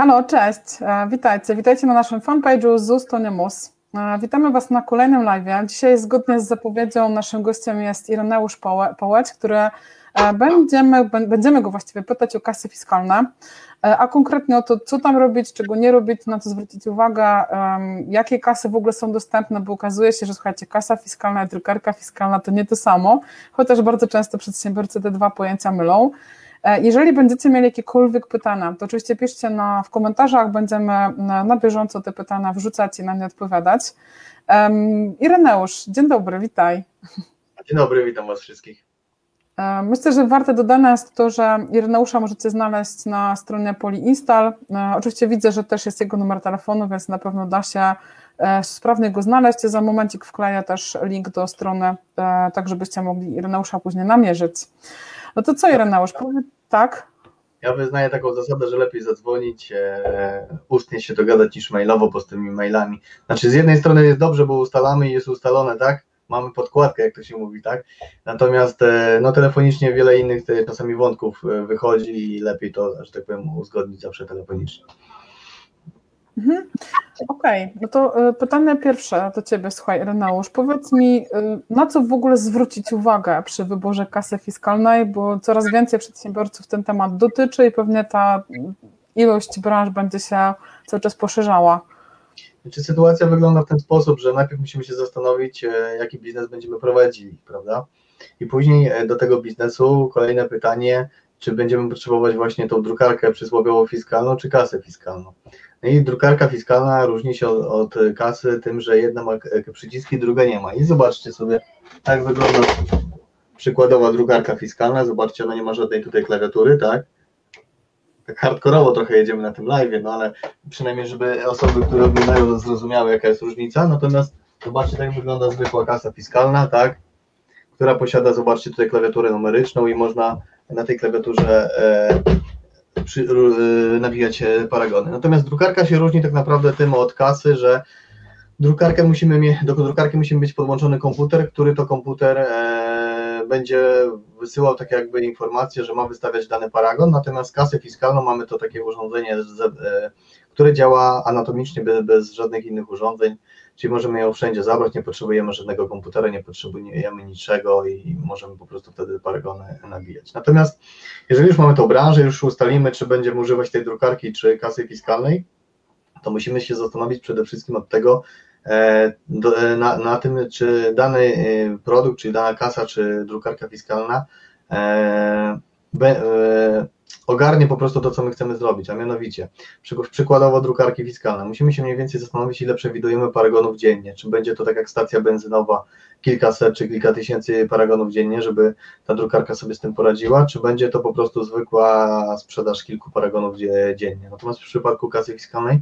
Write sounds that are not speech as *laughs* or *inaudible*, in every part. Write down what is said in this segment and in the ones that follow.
Halo, cześć, e, witajcie. Witajcie na naszym fanpage'u ZUS. E, witamy Was na kolejnym live. Dzisiaj zgodnie z zapowiedzią naszym gościem jest Ireneusz Połeć, który e, będziemy, będziemy go właściwie pytać o kasy fiskalne, a konkretnie o to, co tam robić, czego nie robić, na co zwrócić uwagę, jakie kasy w ogóle są dostępne, bo okazuje się, że słuchajcie, kasa fiskalna i drukarka fiskalna to nie to samo, chociaż bardzo często przedsiębiorcy te dwa pojęcia mylą. E, jeżeli będziecie mieli jakiekolwiek pytania, to oczywiście piszcie na, w komentarzach, będziemy na, na bieżąco te pytania wrzucać i na nie odpowiadać. Um, Ireneusz, dzień dobry, witaj. Dzień dobry, witam Was wszystkich. E, myślę, że warte dodane jest to, że Ireneusza możecie znaleźć na stronie Poliinstal. E, oczywiście widzę, że też jest jego numer telefonu, więc na pewno da się sprawnie go znaleźć. Za momencik wkleję też link do strony, tak żebyście mogli Ireneusza później namierzyć. No to co, Ireneusz, powiedz tak? Ja wyznaję taką zasadę, że lepiej zadzwonić, e, ustnie się dogadać niż mailowo, bo z tymi mailami. Znaczy z jednej strony jest dobrze, bo ustalamy i jest ustalone, tak? Mamy podkładkę, jak to się mówi, tak? Natomiast e, no, telefonicznie wiele innych te, czasami wątków e, wychodzi i lepiej to, że tak powiem, uzgodnić zawsze telefonicznie. Mhm. Okej, okay. no to y, pytanie pierwsze do Ciebie, słuchaj Reneusz, powiedz mi, y, na co w ogóle zwrócić uwagę przy wyborze kasy fiskalnej, bo coraz więcej przedsiębiorców ten temat dotyczy i pewnie ta ilość branż będzie się cały czas poszerzała. Znaczy, sytuacja wygląda w ten sposób, że najpierw musimy się zastanowić, e, jaki biznes będziemy prowadzili, prawda? I później e, do tego biznesu kolejne pytanie, czy będziemy potrzebować właśnie tą drukarkę przysłowiową fiskalną, czy kasę fiskalną. No i drukarka fiskalna różni się od, od, kasy tym, że jedna ma przyciski, druga nie ma. I zobaczcie sobie, tak wygląda przykładowa drukarka fiskalna. Zobaczcie, ona nie ma żadnej tutaj klawiatury, tak? Tak hardkorowo trochę jedziemy na tym live, no ale przynajmniej, żeby osoby, które oglądają, zrozumiały, jaka jest różnica. Natomiast zobaczcie, tak wygląda zwykła kasa fiskalna, tak? Która posiada, zobaczcie, tutaj klawiaturę numeryczną i można na tej klawiaturze e, przy, e, nawijać paragony. Natomiast drukarka się różni tak naprawdę tym od kasy, że drukarkę musimy mieć, do drukarki musimy mieć podłączony komputer, który to komputer e, będzie wysyłał tak jakby informację, że ma wystawiać dany paragon, natomiast kasę fiskalną mamy to takie urządzenie, e, które działa anatomicznie bez, bez żadnych innych urządzeń, czyli możemy ją wszędzie zabrać, nie potrzebujemy żadnego komputera, nie potrzebujemy niczego i możemy po prostu wtedy paragony nabijać. Natomiast jeżeli już mamy tą branżę, już ustalimy, czy będziemy używać tej drukarki, czy kasy fiskalnej, to musimy się zastanowić przede wszystkim od tego, e, e, na, na tym, czy dany e, produkt, czy dana kasa, czy drukarka fiskalna ogarnie po prostu to, co my chcemy zrobić, a mianowicie przykładowo drukarki fiskalne. Musimy się mniej więcej zastanowić, ile przewidujemy paragonów dziennie. Czy będzie to tak jak stacja benzynowa, kilkaset czy kilka tysięcy paragonów dziennie, żeby ta drukarka sobie z tym poradziła, czy będzie to po prostu zwykła sprzedaż kilku paragonów dziennie. Natomiast w przypadku kasy fiskalnej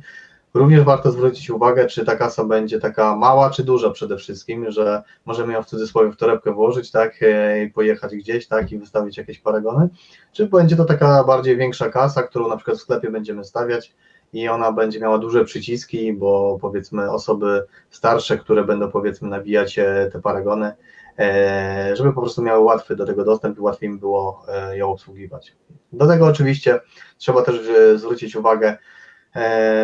Również warto zwrócić uwagę, czy ta kasa będzie taka mała, czy duża przede wszystkim, że możemy ją w cudzysłowie w torebkę włożyć, tak, e, i pojechać gdzieś, tak, i wystawić jakieś paragony, czy będzie to taka bardziej większa kasa, którą na przykład w sklepie będziemy stawiać i ona będzie miała duże przyciski, bo powiedzmy osoby starsze, które będą powiedzmy nawijać e, te paragony, e, żeby po prostu miały łatwy do tego dostęp i łatwiej im było ją obsługiwać. Do tego oczywiście trzeba też zwrócić uwagę,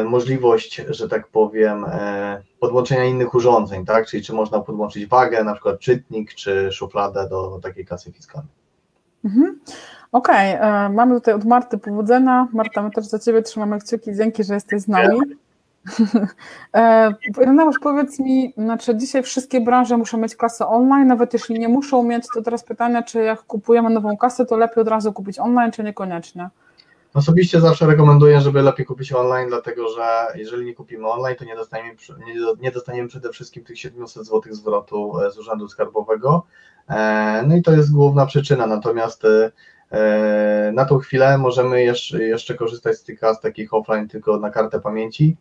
możliwość, że tak powiem, e, podłączenia innych urządzeń, tak? Czyli czy można podłączyć wagę, na przykład czytnik, czy szufladę do takiej kasy fiskalnej. Mhm. Okej, okay. E, mamy tutaj od Marty powodzenia. Marta, my też za Ciebie trzymamy kciuki. Dzięki, że jesteś z nami. *laughs* Reneusz, powiedz mi, znaczy dzisiaj wszystkie branże muszą mieć kasę online, nawet jeśli nie muszą mieć, to teraz pytanie, czy jak kupujemy nową kasę, to lepiej od razu kupić online, czy niekoniecznie? Osobiście zawsze rekomenduję, żeby lepiej kupić online, dlatego że jeżeli nie kupimy online, to nie dostaniemy, nie dostaniemy przede wszystkim tych 700 zł zwrotu e, z Urzędu Skarbowego. E, no i to jest główna przyczyna. Natomiast e, na tą chwilę możemy jeszcze, korzystać z tych kas takich offline tylko na kartę pamięci.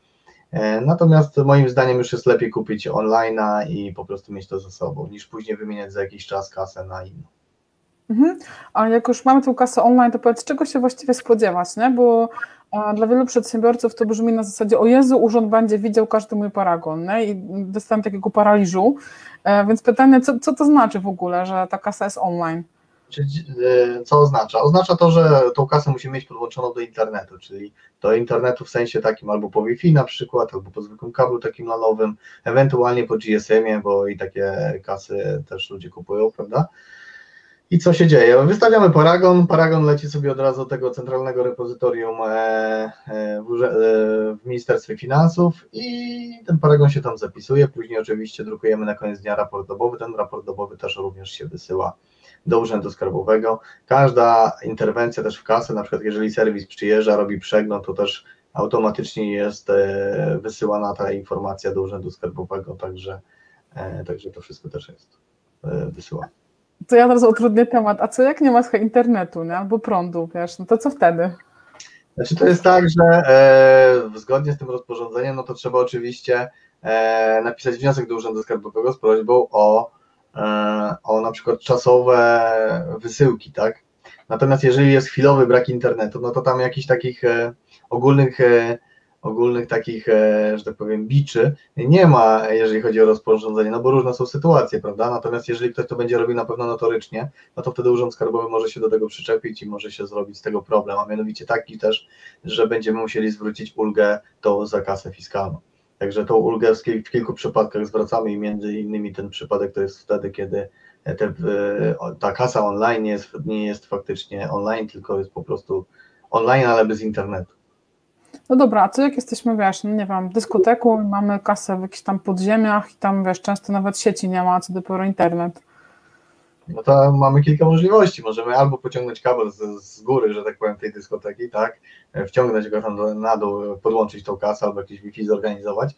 Natomiast moim zdaniem już jest lepiej kupić online i po prostu mieć to ze sobą, niż później wymieniać za jakiś czas kasę na inną. Mhm. A jak już mamy tą kasę online, to powiedz, czego się właściwie spodziewać, nie? Bo dla wielu przedsiębiorców to brzmi na zasadzie, o Jezu, urząd będzie widział każdy mój paragon, nie? I dostałem takiego paraliżu. E, więc pytanie, co, co to znaczy w ogóle, że ta kasa jest online? Co oznacza? Oznacza to, że tą kasę musimy mieć podłączoną do internetu, czyli do internetu w sensie takim albo po Wi-Fi na przykład, albo po zwykłym kablu takim lanowym, ewentualnie po GSM-ie, bo i takie kasy też ludzie kupują, prawda? I co się dzieje? Wystawiamy paragon, paragon leci sobie od razu do tego centralnego repozytorium e, e, w Ministerstwie Finansów i ten paragon się tam zapisuje. Później oczywiście drukujemy na koniec dnia raport dobowy. Ten raport dobowy też również się wysyła do Urzędu Skarbowego. Każda interwencja też w kasę, na przykład jeżeli serwis przyjeżdża, robi przegląd, to też automatycznie jest e, wysyłana ta informacja do Urzędu Skarbowego, także, także to wszystko też jest wysyłane to ja teraz utrudnię temat, a co jak nie ma internetu, nie? albo prądu, wiesz, no to co wtedy? Znaczy to jest tak, że e, zgodnie z tym rozporządzeniem, no to trzeba oczywiście e, napisać wniosek do Urzędu Skarbowego z prośbą o, e, o na przykład czasowe wysyłki, tak? Natomiast jeżeli jest chwilowy brak internetu, no to tam jakichś takich e, ogólnych e, ogólnych takich, e, że tak powiem, biczy nie ma, jeżeli chodzi o rozporządzenie, no bo różne są sytuacje, prawda? Natomiast jeżeli ktoś to będzie robił na pewno notorycznie, no to wtedy Urząd Skarbowy może się do tego przyczepić i może się zrobić z tego problem, a mianowicie taki też, że będziemy musieli zwrócić ulgę tą za kasę fiskalną. Także tą ulgę w kilku przypadkach zwracamy i między innymi ten przypadek to jest wtedy, kiedy te, ta kasa online jest, nie jest faktycznie online, tylko jest po prostu online, ale bez internetu. No dobra, a co jak jesteśmy, wiesz, no nie wiem, w dyskoteku i mamy kasę w jakichś tam podziemiach i tam, wiesz, często nawet sieci nie ma, co dopiero internet. No to mamy kilka możliwości. Możemy albo pociągnąć kabel z, z góry, że tak powiem, tej dyskoteki, tak, wciągnąć go tam na dół, podłączyć tą kasę albo jakieś Wi-Fi zorganizować.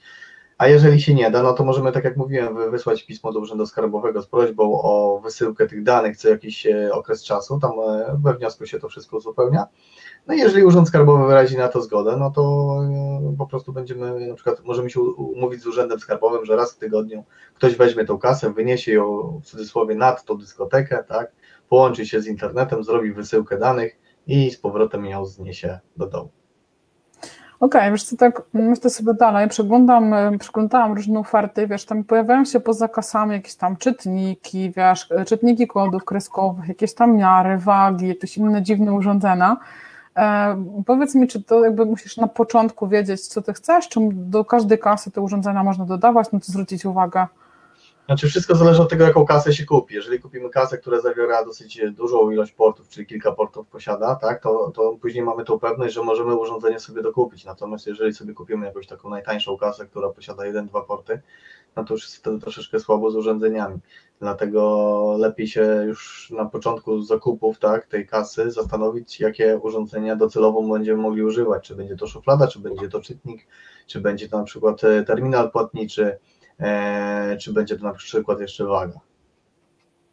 A jeżeli się nie da, no to możemy, tak jak mówiłem, wysłać pismo do Urzędu Skarbowego z prośbą o wysyłkę tych danych co jakiś e, okres czasu. Tam e, we wniosku się to wszystko uzupełnia. No i jeżeli Urząd Skarbowy wyrazi na to zgodę, no to e, po prostu będziemy, na przykład możemy się umówić z Urzędem Skarbowym, że raz w tygodniu ktoś weźmie tą kasę, wyniesie ją w cudzysłowie nad tą dyskotekę, tak, połączy się z internetem, zrobi wysyłkę danych i z powrotem ją zniesie do domu. Okej, okay, wiesz co, tak myślę sobie dalej, przeglądam, e, przeglądałam różne oferty, wiesz, tam pojawiają się poza kasami jakieś tam czytniki, wiesz, czytniki kodów kreskowych, jakieś tam miary, wagi, jakieś inne dziwne urządzenia, E, powiedz mi, czy to jakby musisz na początku wiedzieć, co ty chcesz, czy do każdej kasy te urządzenia można dodawać, no to zwrócić uwagę? Znaczy wszystko zależy od tego, jaką kasę się kupi. Jeżeli kupimy kasę, która zawiera dosyć dużą ilość portów, czyli kilka portów posiada, tak, to, to później mamy tą pewność, że możemy urządzenie sobie dokupić. Natomiast jeżeli sobie kupimy jakąś taką najtańszą kasę, która posiada jeden, dwa porty, no to już jest wtedy troszeczkę słabo z urządzeniami. Dlatego lepiej się już na początku zakupów tak, tej kasy zastanowić, jakie urządzenia docelowo będziemy mogli używać. Czy będzie to szuflada, czy będzie to czytnik, czy będzie to na przykład e, terminal płatniczy, e, czy będzie to na przykład jeszcze waga.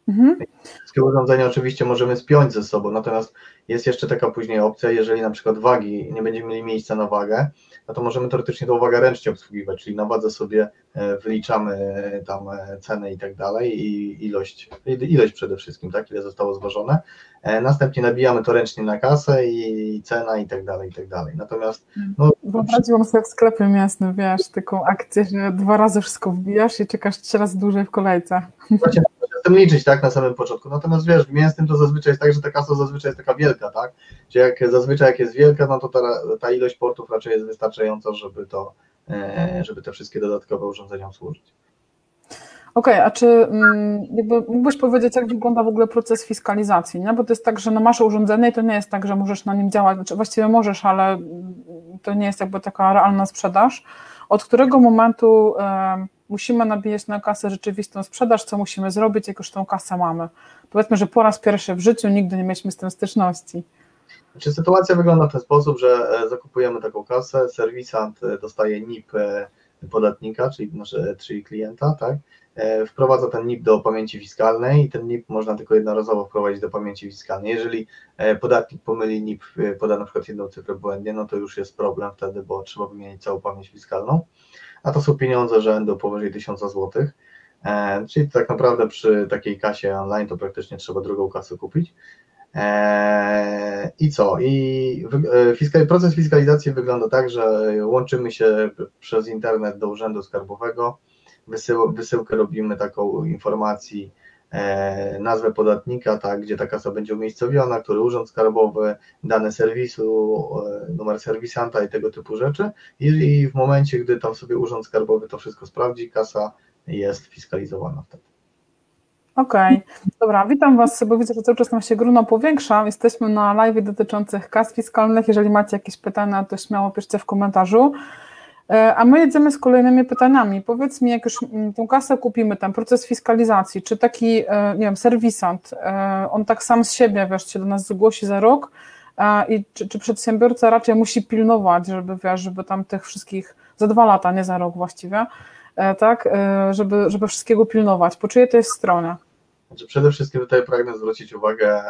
Mhm. Wszystkie urządzenia oczywiście możemy spiąć ze sobą, natomiast jest jeszcze taka później opcja, jeżeli na przykład wagi, nie będziemy mieli miejsca na wagę, no to możemy teoretycznie tą wagę ręcznie obsługiwać, czyli na wadze sobie e, wyliczamy e, tam e, cenę i tak dalej i ilość, ilość przede wszystkim, tak, ile zostało zważone. Następnie nabijamy to ręcznie na kasę i cena i tak dalej, i tak dalej. Natomiast no, Wyobraziłam sobie w sklepie miastnym, wiesz, taką akcję, że dwa razy wszystko wbijasz i czekasz trzy razy dłużej w kolejce. Właśnie tym liczyć, tak, na samym początku. Natomiast wiesz, w mięsnym to zazwyczaj jest tak, że ta kasa zazwyczaj jest taka wielka, tak? Czy jak zazwyczaj jak jest wielka, no to ta, ta ilość portów raczej jest wystarczająca, żeby to, e, żeby te wszystkie dodatkowe urządzenia służyć. Okej, okay, a czy mm, jakby mógłbyś powiedzieć, jak wygląda w ogóle proces fiskalizacji, nie? Bo to jest tak, że no masz urządzenie i to nie jest tak, że możesz na nim działać, znaczy właściwie możesz, ale to nie jest jakby taka realna sprzedaż. Od którego momentu musimy nabijać na kasę rzeczywistą sprzedaż, co musimy zrobić, jak już tą kasę mamy. Powiedzmy, że po raz pierwszy w życiu nigdy nie mieliśmy z tym styczności. Czy sytuacja wygląda w ten sposób, że e, zakupujemy taką kasę, serwisant e, dostaje NIP e, podatnika, czyli, czyli klienta, tak? Wprowadza ten NIP do pamięci fiskalnej i ten NIP można tylko jednorazowo wprowadzić do pamięci fiskalnej. Jeżeli podatnik pomyli NIP, poda na przykład jedną cyfrę błędnie, no to już jest problem wtedy, bo trzeba wymienić całą pamięć fiskalną a to są pieniądze rzędu powyżej 1000 zł. E, czyli tak naprawdę przy takiej kasie online to praktycznie trzeba drugą kasę kupić. E, I co? I e, proces fiskalizacji wygląda tak, że łączymy się przez internet do Urzędu Skarbowego, wysył, wysyłkę robimy taką informacji e, nazwę podatnika, tak, gdzie ta kasa będzie umiejscowiona, który urząd skarbowy, dane serwisu, e, numer serwisanta i tego typu rzeczy. I, I w momencie, gdy tam sobie urząd skarbowy to wszystko sprawdzi, kasa jest fiskalizowana wtedy. Okej, okay. dobra, witam Was, bo widzę, że cały czas nam się gruno powiększa. Jesteśmy na live dotyczących kas fiskalnych. Jeżeli macie jakieś pytania, to śmiało piszcie w komentarzu. E, a my jedziemy z kolejnymi pytaniami. Powiedz mi, jak już mm, tą kasę kupimy, ten proces fiskalizacji, czy taki, e, nie wiem, serwisant, e, on tak sam z siebie, wiesz, się do nas zgłosi za rok i czy, czy przedsiębiorca raczej musi pilnować, żeby, wiesz, żeby tam tych wszystkich, za dwa lata, nie za rok właściwie, tak, żeby, żeby wszystkiego pilnować. Po czyjej to jest stronie? Znaczy przede wszystkim tutaj pragnę zwrócić uwagę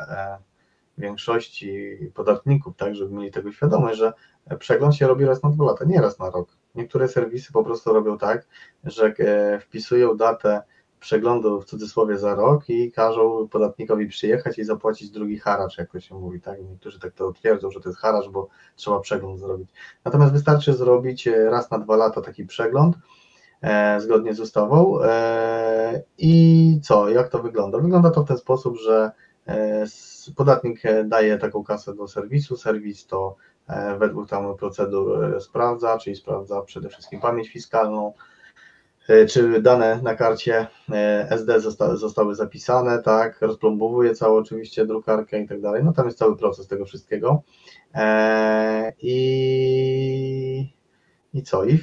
większości podatników, tak, żeby mieli tego świadomość, że przegląd się robi raz na dwa lata, nie raz na rok. Niektóre serwisy po prostu robią tak, że e, wpisują datę przeglądu w cudzysłowie za rok i każą podatnikowi przyjechać i zapłacić drugi haracz, jak to się mówi, tak? Niektórzy tak to twierdzą, że to jest haracz, bo trzeba przegląd zrobić. Natomiast wystarczy zrobić e, raz na dwa lata taki przegląd, e, zgodnie z ustawą. E, I co, jak to wygląda? Wygląda to w ten sposób, że e, podatnik daje taką kasę do serwisu, serwis to E, według tam procedur e, sprawdza, czyli sprawdza przede wszystkim pamięć fiskalną, e, czy dane na karcie SD zosta zostały zapisane, tak, rozplombowuje całą oczywiście drukarkę i tak dalej, no tam jest cały proces tego wszystkiego i i co, i,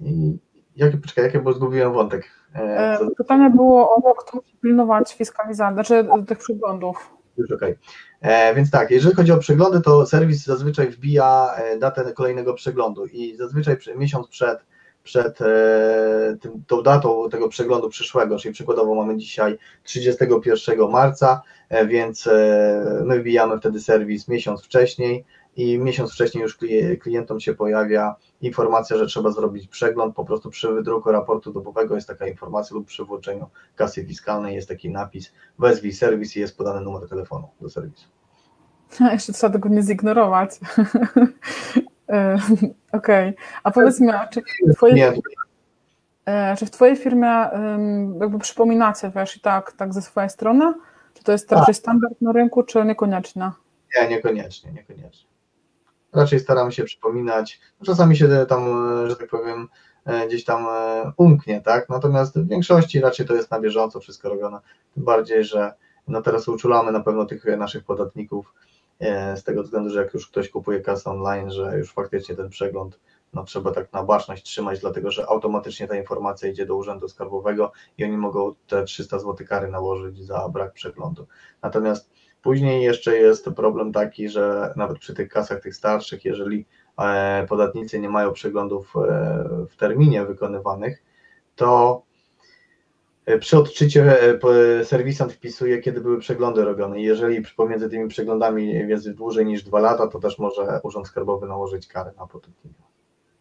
i jak, poczekaj, jakie bo zgubiłem wątek. Pytanie było o kto musi pilnować fiskalizacji, znaczy tych przeglądów. Już okej. Okay. E, więc tak, jeżeli chodzi o przeglądy, to serwis zazwyczaj wbija e, datę kolejnego przeglądu i zazwyczaj miesiąc przed, przed e, tym, tą datą tego przeglądu przyszłego, czyli przykładowo mamy dzisiaj 31 marca, więc my wbijamy wtedy serwis miesiąc wcześniej i miesiąc wcześniej już klientom się pojawia informacja, że trzeba zrobić przegląd, po prostu przy wydruku raportu dobowego jest taka informacja lub przy włączeniu kasy fiskalnej jest taki napis wezwij serwis i jest podany numer telefonu do serwisu. A jeszcze trzeba tego nie zignorować. *laughs* E, *laughs* okej, okay. a powiedz mi, czy w twojej, e, czy w twojej firmie jakby przypominacie, wiesz, i tak, tak ze swojej strony? Czy to jest raczej tak. standard na rynku, czy niekoniecznie? Nie, niekoniecznie, niekoniecznie raczej staramy się przypominać. Czasami się tam, że tak powiem, e, gdzieś tam e, umknie, tak? Natomiast w większości raczej to jest na bieżąco wszystko robione. Tym bardziej, że no teraz uczulamy na pewno tych naszych podatników e, z tego względu, że jak już ktoś kupuje kasę online, że już faktycznie ten przegląd no, trzeba tak na baczność trzymać, dlatego że automatycznie ta informacja idzie do Urzędu Skarbowego i oni mogą te 300 zł kary nałożyć za brak przeglądu. Natomiast Później jeszcze jest problem taki, że nawet przy tych kasach tych starszych, jeżeli e, podatnicy nie mają przeglądów e, w terminie wykonywanych, to e, przy odczycie serwisant wpisuje, kiedy były przeglądy robione. Jeżeli pomiędzy tymi przeglądami jest dłużej niż dwa lata, to też może Urząd Skarbowy nałożyć karę na podatnika.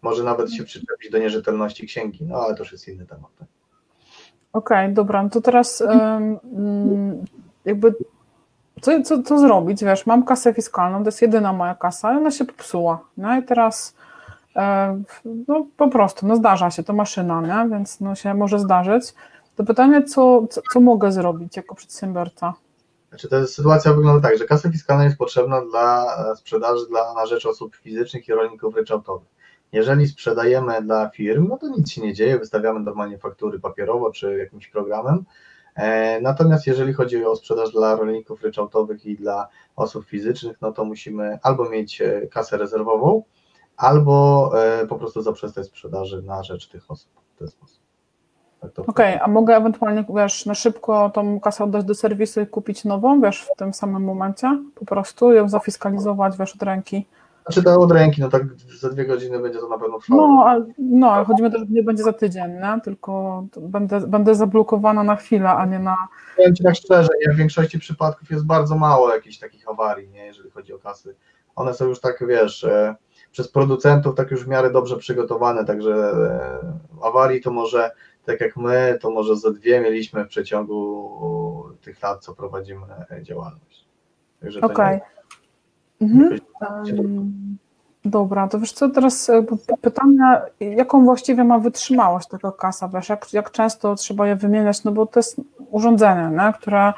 Może nawet się przyczepić do nierzetelności księgi, no ale to już jest inny temat. Tak? Okej, okay, dobra, no to teraz um, jakby co, co, co zrobić, wiesz, mam kasę fiskalną, to jest jedyna moja kasa, ona się popsuła, no i teraz e, no po prostu, no zdarza się, to maszyna, nie? więc no się może zdarzyć. To pytanie, co, co, co mogę zrobić jako przedsiębiorca? Znaczy, ta sytuacja wygląda tak, że kasa fiskalna jest potrzebna dla e, sprzedaży dla, na rzecz osób fizycznych i rolników ryczałtowych. Jeżeli sprzedajemy dla firm, no to nic się nie dzieje, wystawiamy normalnie faktury papierowo czy jakimś programem, E, natomiast jeżeli chodzi o sprzedaż dla rolników ryczałtowych i dla osób fizycznych, no to musimy albo mieć e, kasę rezerwową, albo po prostu zaprzestać sprzedaży na rzecz tych osób w ten sposób. Tak Okej, okay, a mogę ewentualnie, wiesz, na szybko tą kasę oddać do serwisu i kupić nową, wiesz, w tym samym momencie, po prostu ją zafiskalizować, wiesz, od ręki. Znaczy to od ręki, no tak za dwie godziny będzie to na pewno trwało. No, ale, no, ale chodzi mi o to, że nie będzie za tydzień, nie? tylko będę, będę zablokowana na chwilę, a nie na... Powiem Ci tak szczerze, nie? w większości przypadków jest bardzo mało jakichś takich awarii, nie? jeżeli chodzi o kasy. One są już tak, wiesz, e, przez producentów tak już w miarę dobrze przygotowane, także e, awarii to może, tak jak my, to może ze dwie mieliśmy w przeciągu tych lat, co prowadzimy działalność. Okej. Okay. Mhm. Dobra, to wiesz co, teraz e, pytanie, jaką właściwie ma wytrzymałość taka kasa, wiesz, jak, jak często trzeba je wymieniać, no bo to jest urządzenie, nie, które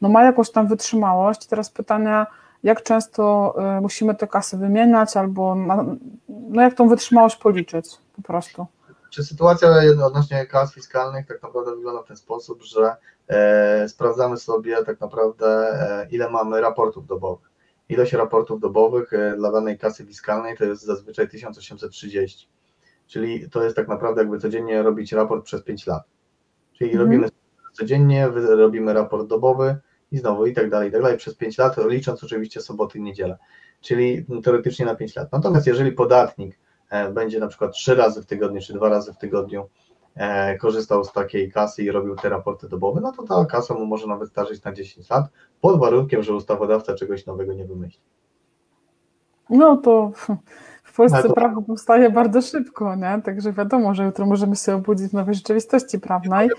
no, ma jakąś tam wytrzymałość. Teraz pytanie, jak często y, musimy te kasy wymieniać, albo na, no jak tą wytrzymałość policzyć po prostu. Czy sytuacja odnośnie kas fiskalnych tak naprawdę wygląda w ten sposób, że e, sprawdzamy sobie tak naprawdę e, ile mamy raportów dobowych. Ilość raportów dobowych e, dla danej kasy fiskalnej to jest zazwyczaj 1830. Czyli to jest tak naprawdę jakby codziennie robić raport przez 5 lat. Czyli mhm. robimy codziennie, robimy raport dobowy, i znowu i tak dalej, i tak dalej przez 5 lat, licząc oczywiście soboty i niedzielę, czyli teoretycznie na 5 lat. Natomiast jeżeli podatnik będzie na przykład 3 razy w tygodniu czy 2 razy w tygodniu e, korzystał z takiej kasy i robił te raporty dobowe, no to ta kasa mu może nawet starzyć na 10 lat, pod warunkiem, że ustawodawca czegoś nowego nie wymyśli. No to w Polsce to... prawo powstaje bardzo szybko, nie? Także wiadomo, że jutro możemy się obudzić w nowej rzeczywistości prawnej.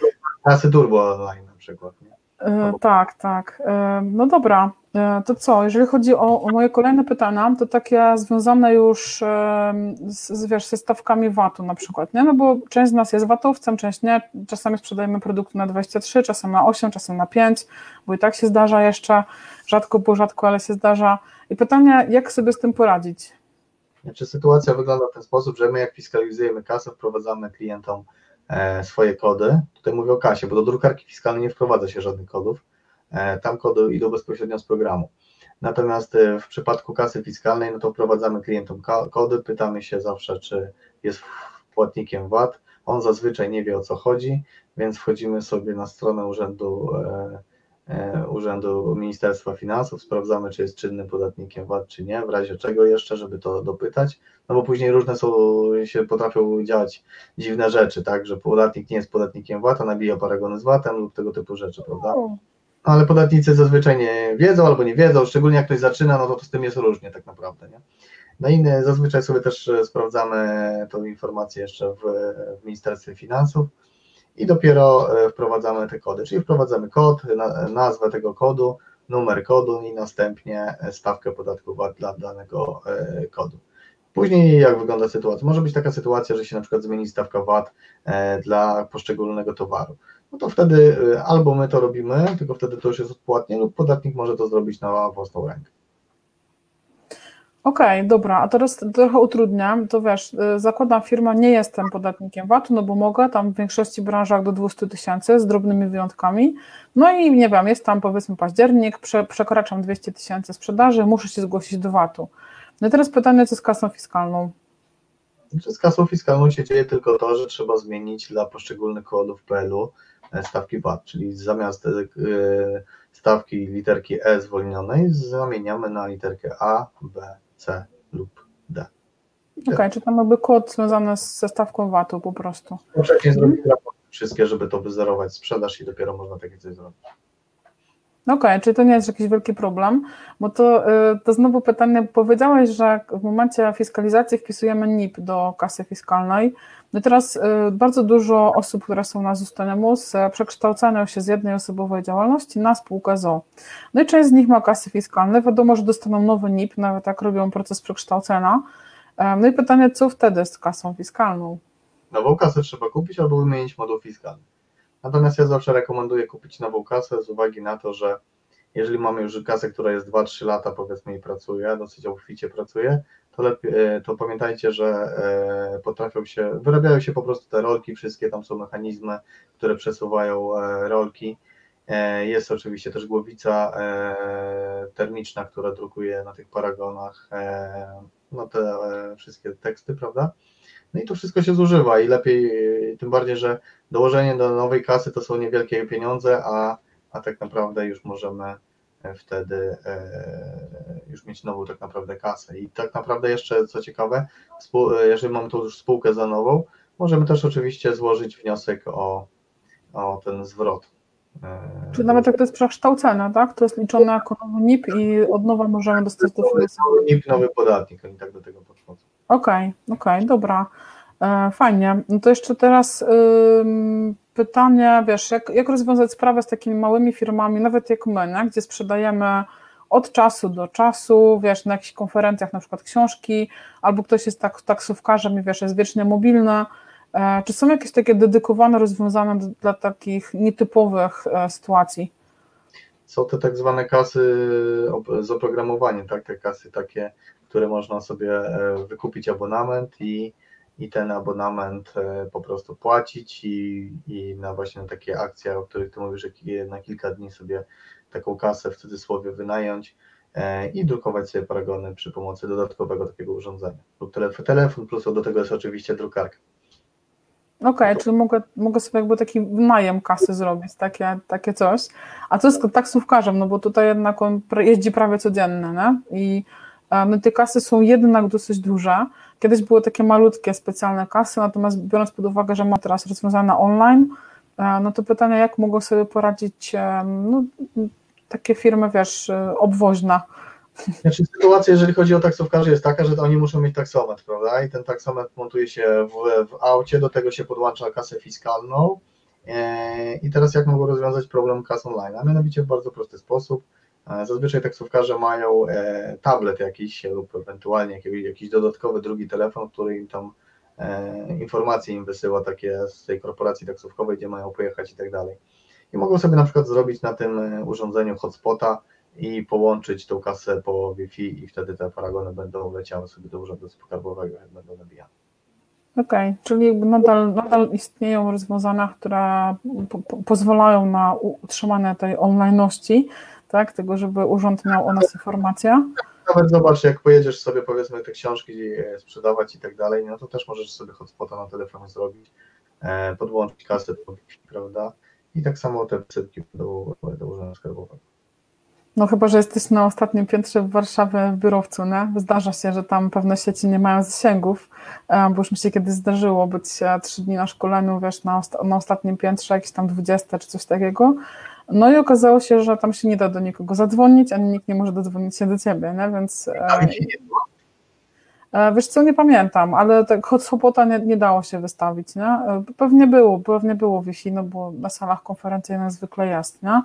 Kasy turbo online na przykład. Nie? E, tak, tak. E, no dobra, e, to co, jeżeli chodzi o, o, moje kolejne pytania, to takie związane już z, wiesz, ze stawkami VAT-u na przykład, nie? No bo część z nas jest VAT-owcem, część nie, czasami sprzedajemy produkty na 23, czasem na 8, czasem na 5, bo i tak się zdarza jeszcze, rzadko, bo rzadko, ale się zdarza. I pytanie, jak sobie z tym poradzić? Znaczy sytuacja wygląda w ten sposób, że my jak fiskalizujemy kasę, wprowadzamy klientom swoje kody. Tutaj mówię o kasie, bo do drukarki fiskalnej nie wprowadza się żadnych kodów. E, tam kody idą bezpośrednio z programu. Natomiast e, w przypadku kasy fiskalnej, no to wprowadzamy klientom kody, pytamy się zawsze, czy jest płatnikiem VAT. On zazwyczaj nie wie o co chodzi, więc wchodzimy sobie na stronę urzędu E, Urzędu Ministerstwa Finansów, sprawdzamy, czy jest czynnym podatnikiem VAT, czy nie, w razie czego jeszcze, żeby to dopytać, no bo później różne są, się potrafią działać dziwne rzeczy, tak, że podatnik nie jest podatnikiem VAT, a nabija paragony z VAT-em lub tego typu rzeczy, prawda? No, ale podatnicy zazwyczaj nie wiedzą albo nie wiedzą, szczególnie jak ktoś zaczyna, no to, to z tym jest różnie tak naprawdę, nie? No i zazwyczaj sobie też sprawdzamy tą informację jeszcze w, w Ministerstwie Finansów, i dopiero e, wprowadzamy te kody, czyli wprowadzamy kod, nazwę tego kodu, numer kodu i następnie stawkę podatku VAT dla danego e, kodu. Później jak wygląda sytuacja? Może być taka sytuacja, że się na przykład zmieni stawka VAT e, dla poszczególnego towaru. No to wtedy albo my to robimy, tylko wtedy to już jest odpłatnie, lub podatnik może to zrobić na własną rękę. Okej, dobra, a teraz trochę utrudniam, to wiesz, y, zakładam firma, nie jestem podatnikiem VAT-u, no bo mogę, tam w większości branżach do 200 tysięcy z drobnymi wyjątkami, no i nie wiem, jest tam powiedzmy październik, prze, przekraczam 200 tysięcy sprzedaży, muszę się zgłosić do VAT-u. No i teraz pytanie, co z kasą fiskalną? Z kasą fiskalną się dzieje tylko to, że trzeba zmienić dla poszczególnych kodów PL-u e, stawki VAT, czyli zamiast e, stawki literki E zwolnionej zamieniamy na literkę A, B, C lub D. Okej, okay, czy tam jakby kod związany ze stawką VAT-u po prostu. Wcześniej zrobić raport wszystkie, żeby to wyzerować sprzedaż i dopiero można takie coś zrobić. Okej, okay, czyli to nie jest jakiś wielki problem, bo to, y, to znowu pytanie, powiedziałeś, że w momencie fiskalizacji wpisujemy NIP do kasy fiskalnej, no teraz y, bardzo dużo osób, które są na Zustanemus, y, przekształcają się z jednej osobowej działalności na spółkę ZO. No i część z nich ma kasy fiskalne, wiadomo, że dostaną nowy NIP, nawet jak robią proces przekształcenia. No i pytanie, co wtedy z kasą fiskalną? Nową kasę trzeba kupić albo wymienić moduł fiskalny. Natomiast ja zawsze rekomenduję kupić nową kasę z uwagi na to, że jeżeli mamy już kasę, która jest 2-3 lata powiedzmy i pracuje, dosyć obficie pracuje, to, lepiej, e, to pamiętajcie, że e, potrafią się, wyrabiają się po prostu te rolki, wszystkie tam są mechanizmy, które przesuwają e, rolki. Jest oczywiście też głowica termiczna, która drukuje na tych paragonach no te wszystkie teksty, prawda? No i to wszystko się zużywa i lepiej, tym bardziej, że dołożenie do nowej kasy to są niewielkie pieniądze, a, a tak naprawdę już możemy e, wtedy e, już mieć nową tak naprawdę kasę. I tak naprawdę jeszcze co ciekawe, jeżeli mamy tu już spółkę za nową, możemy też oczywiście złożyć wniosek o, o ten zwrot. E, Czyli nawet jak to jest przekształcone, tak? To jest liczone jako nowy NIP i od nowa możemy dostać dofinansowanie. NIP, nowy podatnik, oni tak do tego podchodzą. Okej, okay, okej, okay, dobra. E, fajnie. No to jeszcze teraz pytanie, wiesz, jak, jak rozwiązać sprawę z takimi małymi firmami, nawet jak my, nie? gdzie sprzedajemy od czasu do czasu, wiesz, na jakichś konferencjach, na przykład książki, albo ktoś jest tak, taksówkarzem i wiesz, jest wiecznie mobilny. E, czy są jakieś takie dedykowane rozwiązania dla takich nietypowych e, sytuacji? Są te tak zwane kasy z oprogramowaniem, tak? Te kasy takie, które można sobie e, wykupić abonament i, i ten abonament po prostu płacić i, i na właśnie takie akcje, o których ty mówisz, że na kilka dni sobie taką kasę w cudzysłowie wynająć i drukować sobie paragony przy pomocy dodatkowego takiego urządzenia. Lub telefon, plus do tego jest oczywiście drukarka. Okej, okay, czyli mogę, mogę sobie jakby taki najem kasy zrobić, takie, takie coś. A co z taksówkarzem, no bo tutaj jednak on jeździ prawie codziennie, nie? I e, te kasy są jednak dosyć duże. Kiedyś były takie malutkie, specjalne kasy, natomiast biorąc pod uwagę, że ma teraz rozwiązane online, e, no to pytanie, jak mogą sobie poradzić e, no, takie firmy, wiesz, obwoźne, znaczy, sytuacja, jeżeli chodzi o taksówkarzy, jest taka, że oni muszą mieć taksometr, prawda? I ten taksometr montuje się w, w aucie, do tego się podłącza kasę fiskalną. E, I teraz jak mogą rozwiązać problem kas online? A mianowicie w bardzo prosty sposób. E, zazwyczaj taksówkarze mają e, tablet jakiś lub ewentualnie jakiś, dodatkowy drugi telefon, który im tam informacje im wysyła takie z tej korporacji taksówkowej, gdzie mają pojechać i tak dalej. I mogą sobie na przykład zrobić na tym urządzeniu hotspota, i połączyć tą kasę po Wi-Fi i wtedy te paragony będą leciały sobie do urzędu skarbowego, jak będą nabijane. Okej, okay, czyli nadal, nadal istnieją rozwiązania, które po, po, pozwalają na utrzymanie tej online'ności, tak, tego, żeby urząd miał o nas informację. Nawet zobacz, jak pojedziesz sobie powiedzmy te książki sprzedawać i tak dalej, no to też możesz sobie hotspota na telefonie zrobić, e, podłączyć Wi-Fi, prawda? I tak samo te wysypki do, do urzędu skarbowego. No chyba, że jesteś na ostatnim piętrze w Warszawie w biurowcu, nie? Zdarza się, że tam pewne sieci nie mają zasięgów, e, bo już mi się kiedyś zdarzyło być trzy dni na szkoleniu, wiesz, na, na ostatnim piętrze, jakieś tam 20 czy coś takiego. No i okazało się, że tam się nie da do nikogo zadzwonić, ani nikt nie może dodzwonić się do ciebie, nie? Więc... E, e, wiesz co, nie pamiętam, ale tak hotspota nie, nie dało się wystawić, nie? Pewnie było, pewnie było Wi-Fi, no bo na salach konferencyjnych zwykle jest, nie?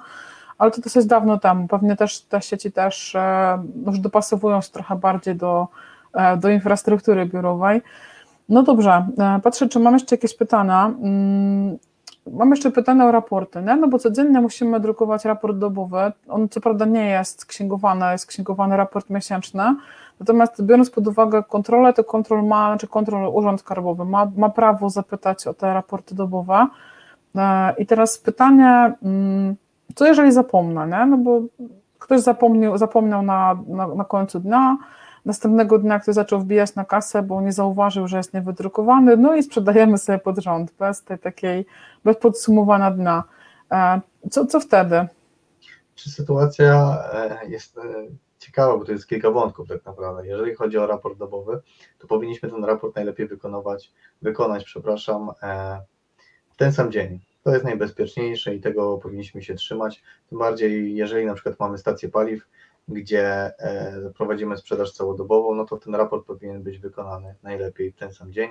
ale to dosyć dawno temu. Pewnie też te sieci też e, już dopasowują się trochę bardziej do, e, do infrastruktury biurowej. No dobrze, e, patrzę, czy mam jeszcze jakieś pytania. Mam jeszcze pytania o raporty, nie? no bo codziennie musimy drukować raport dobowy. On co prawda nie jest księgowany, jest księgowany raport miesięczny, natomiast biorąc pod uwagę kontrolę, to kontrol ma, znaczy kontrol Urząd Skarbowy ma, ma prawo zapytać o te raporty dobowe. I teraz pytanie, mm, co jeżeli zapomnę, nie? No bo ktoś zapomniał, zapomniał na, na, na końcu dnia, następnego dnia ktoś zaczął wbijać na kasę, bo nie zauważył, że jest niewydrukowany, no i sprzedajemy sobie pod rząd, bez tej takiej, bez podsumowania dnia. E, co, co wtedy? Czy sytuacja e, jest e, ciekawa, bo to jest kilka wątków tak naprawdę. Jeżeli chodzi o raport dobowy, to powinniśmy ten raport najlepiej wykonywać, wykonać, przepraszam, w ten sam dzień. To jest najbezpieczniejsze i tego powinniśmy się trzymać. Tym bardziej, jeżeli na przykład mamy stację paliw, gdzie e, prowadzimy sprzedaż całodobową, no to ten raport powinien być wykonany najlepiej w ten sam dzień,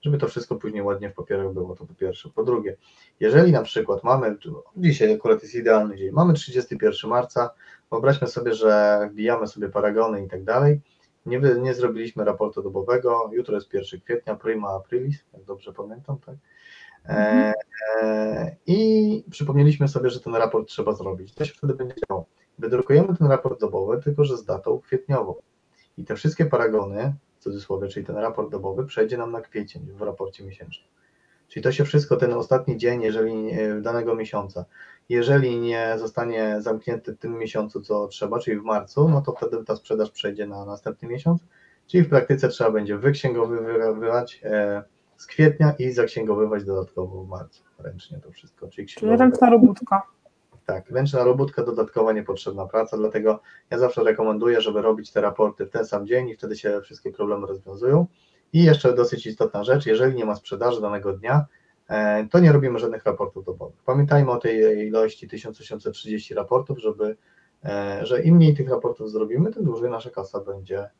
żeby to wszystko później ładnie w papierach było, to po pierwsze. Po drugie, jeżeli na przykład mamy, dzisiaj akurat jest idealny dzień, mamy 31 marca, wyobraźmy sobie, że wbijamy sobie paragony i tak dalej, nie, nie zrobiliśmy raportu dobowego, jutro jest 1 kwietnia, prima aprilis, jak dobrze pamiętam, tak? Mhm. E, I przypomnieliśmy sobie, że ten raport trzeba zrobić. To się wtedy będzie działo. Wydrukujemy ten raport dobowy, tylko że z datą kwietniową. I te wszystkie paragony, w cudzysłowie, czyli ten raport dobowy, przejdzie nam na kwiecień w raporcie miesięcznym. Czyli to się wszystko, ten ostatni dzień, jeżeli danego miesiąca, jeżeli nie zostanie zamknięty w tym miesiącu, co trzeba, czyli w marcu, no to wtedy ta sprzedaż przejdzie na następny miesiąc, czyli w praktyce trzeba będzie wyksięgowywać e, z kwietnia i zaksięgowywać dodatkowo w marcu ręcznie to wszystko. Czyli, czyli ręczna robótka. Tak, ręczna robótka, dodatkowa niepotrzebna praca, dlatego ja zawsze rekomenduję, żeby robić te raporty w ten sam dzień i wtedy się wszystkie problemy rozwiązują. I jeszcze dosyć istotna rzecz, jeżeli nie ma sprzedaży danego dnia, e, to nie robimy żadnych raportów dobowych. Pamiętajmy o tej ilości 1830 raportów, żeby, e, że im mniej tych raportów zrobimy, tym dłużej nasza kasa będzie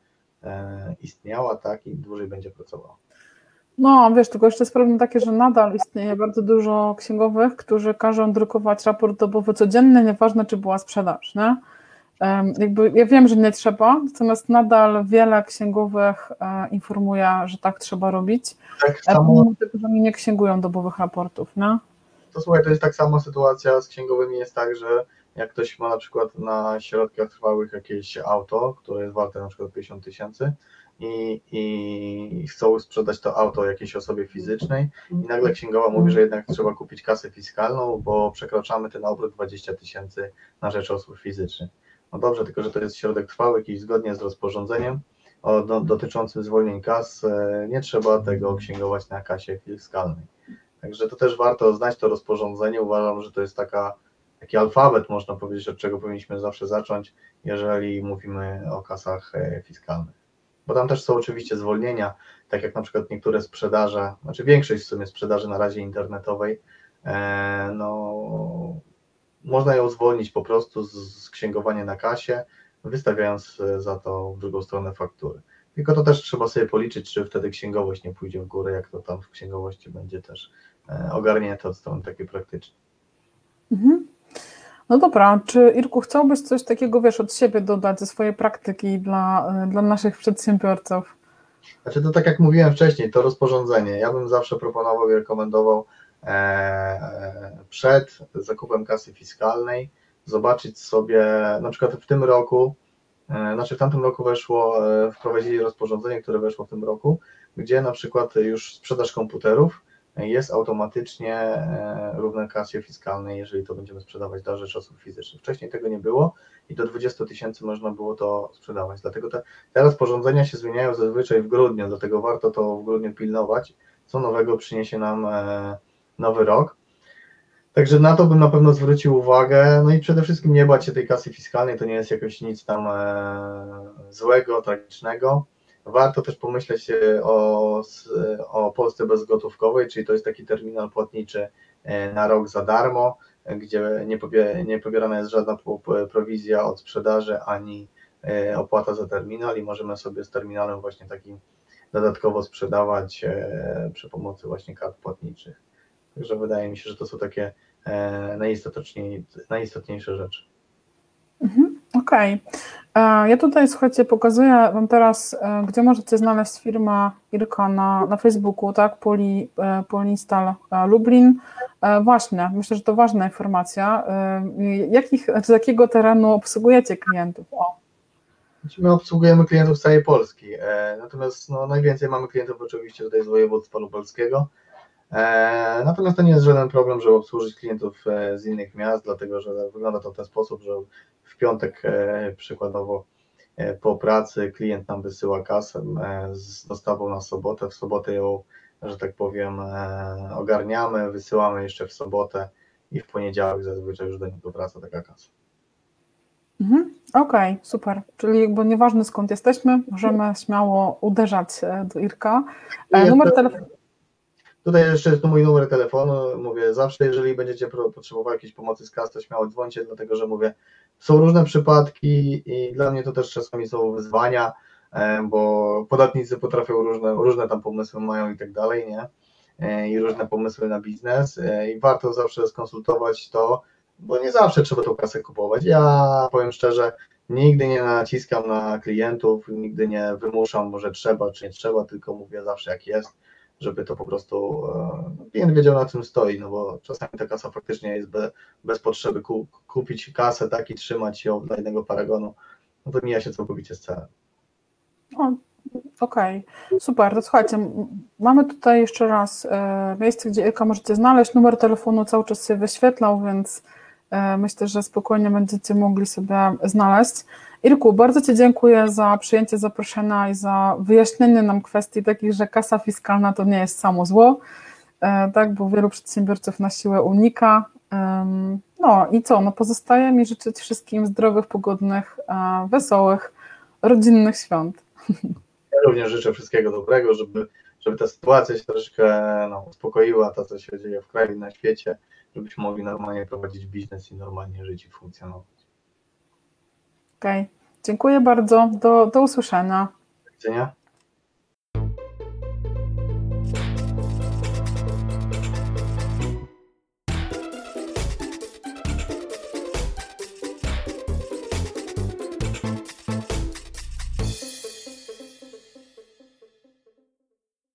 e, istniała, tak, i dłużej będzie pracowała. No, wiesz, tylko jeszcze jest problem taki, że nadal istnieje bardzo dużo księgowych, którzy każą drukować raport dobowy codzienny, nieważne czy była sprzedaż, nie? Jakby ja wiem, że nie trzeba, natomiast nadal wiele księgowych e, informuje, że tak trzeba robić. Tak samo... Pomimo tego, że mi nie księgują dobowych raportów, nie? To słuchaj, to jest tak sama sytuacja z księgowymi jest tak, że jak ktoś ma na przykład na środkach trwałych jakieś auto, które jest warte na przykład 50 tysięcy i, i chcą sprzedać to auto jakiejś osobie fizycznej i nagle księgowa mówi, że jednak trzeba kupić kasę fiskalną, bo przekraczamy ten obrót 20 tysięcy na rzecz osób fizycznych. No dobrze, tylko że to jest środek trwały i zgodnie z rozporządzeniem o, do, dotyczącym zwolnień kas e, nie trzeba tego księgować na kasie fiskalnej. Także to też warto znać to rozporządzenie. Uważam, że to jest taka, taki alfabet, można powiedzieć, od czego powinniśmy zawsze zacząć, jeżeli mówimy o kasach e, fiskalnych. Bo tam też są oczywiście zwolnienia, tak jak na przykład niektóre sprzedaże, znaczy większość w sumie sprzedaży na razie internetowej, e, no można ją zwolnić po prostu z, księgowania na kasie, wystawiając e, za to w drugą stronę faktury. Tylko to też trzeba sobie policzyć, czy wtedy księgowość nie pójdzie w górę, jak to tam w księgowości będzie też e, ogarnięte od strony takiej praktycznej. Mhm. No dobra, czy Irku chciałbyś coś takiego, wiesz, od siebie dodać ze swojej praktyki dla, e, dla naszych przedsiębiorców? Znaczy to tak jak mówiłem wcześniej, to rozporządzenie, ja bym zawsze proponował i rekomendował E, przed zakupem kasy fiskalnej, zobaczyć sobie, na przykład w tym roku, e, znaczy w tamtym roku weszło, e, wprowadzili rozporządzenie, które weszło w tym roku, gdzie na przykład już sprzedaż komputerów jest automatycznie równa kasie fiskalnej, jeżeli to będziemy sprzedawać dla rzeczy osób fizycznych. Wcześniej tego nie było i do 20 tysięcy można było to sprzedawać. Dlatego te, te rozporządzenia się zmieniają zazwyczaj w grudniu, dlatego warto to w grudniu pilnować, co nowego przyniesie nam nowy rok. Także na to bym na pewno zwrócił uwagę. No i przede wszystkim nie bać się tej kasy fiskalnej, to nie jest jakoś nic tam e, złego, tragicznego. Warto też pomyśleć o, o Polsce bezgotówkowej, czyli to jest taki terminal płatniczy e, na rok za darmo, gdzie nie, pobie, nie pobierana jest żadna prowizja od sprzedaży ani e, opłata za terminal i możemy sobie z terminalem właśnie takim dodatkowo sprzedawać przy pomocy właśnie kart płatniczych. Także wydaje mi się, że to są takie e, najistotniejsze rzeczy. Okej. Okay. E, ja tutaj, słuchajcie, pokazuję Wam teraz, e, gdzie możecie znaleźć firmę Irka na, na Facebooku, tak? Poli, Polistal Lublin. Właśnie, myślę, że to ważna informacja. Jakich, z jakiego terenu obsługujecie klientów? O. My obsługujemy klientów z całej Polski, natomiast no, najwięcej mamy klientów oczywiście tutaj z województwa lubelskiego, E, natomiast to nie jest żaden problem, żeby obsłużyć klientów e, z innych miast, dlatego że wygląda to w ten sposób, że w piątek e, przykładowo po pracy klient nam wysyła kasę z dostawą na sobotę, w sobotę ją, że tak powiem, ogarniamy, wysyłamy jeszcze w sobotę i w poniedziałek zazwyczaj już do niego wraca taka kasa. Mhm, Okej, okay, super. Czyli jakby nieważne skąd jesteśmy, możemy śmiało uderzać do Irka. Numer telefonu. Tutaj jeszcze jest tu mój numer telefonu. Mówię, zawsze jeżeli będziecie potrzebowali jakiejś pomocy z kas, to śmiało dzwońcie, dlatego że mówię, są różne przypadki i dla mnie to też czasami są wyzwania, e, bo podatnicy potrafią różne, różne tam pomysły mają i tak dalej, nie? E, I różne pomysły na biznes e, i warto zawsze skonsultować to, bo nie zawsze trzeba tą kasę kupować. Ja powiem szczerze, nigdy nie naciskam na klientów, nigdy nie wymuszam, że trzeba czy nie trzeba, tylko mówię zawsze jak jest żeby to po prostu e, klient wiedział na czym stoi, no bo czasami ta kasa faktycznie jest be, bez potrzeby kupić kasę tak i trzymać ją dla jednego paragonu, no to mija się całkowicie z celem. Okej, okay. super. To słuchajcie, mamy tutaj jeszcze raz e, miejsce, gdzie Ilka możecie znaleźć. Numer telefonu cały czas się wyświetlał, więc e, myślę, że spokojnie będziecie mogli sobie znaleźć. Irku, bardzo Ci dziękuję za przyjęcie zaproszenia i za wyjaśnienie nam kwestii takich, że kasa fiskalna to nie jest samo zło, e, tak, bo wielu przedsiębiorców na siłę unika. No i co, no pozostaje mi życzyć wszystkim zdrowych, pogodnych, e, wesołych, rodzinnych świąt. Ja również życzę wszystkiego dobrego, żeby, żeby ta sytuacja się troszkę no, uspokoiła, to co się dzieje w kraju i na świecie, żebyśmy mogli normalnie prowadzić biznes i normalnie żyć i funkcjonować. Okej, dziękuję bardzo. Do, do usłyszenia. Do widzenia.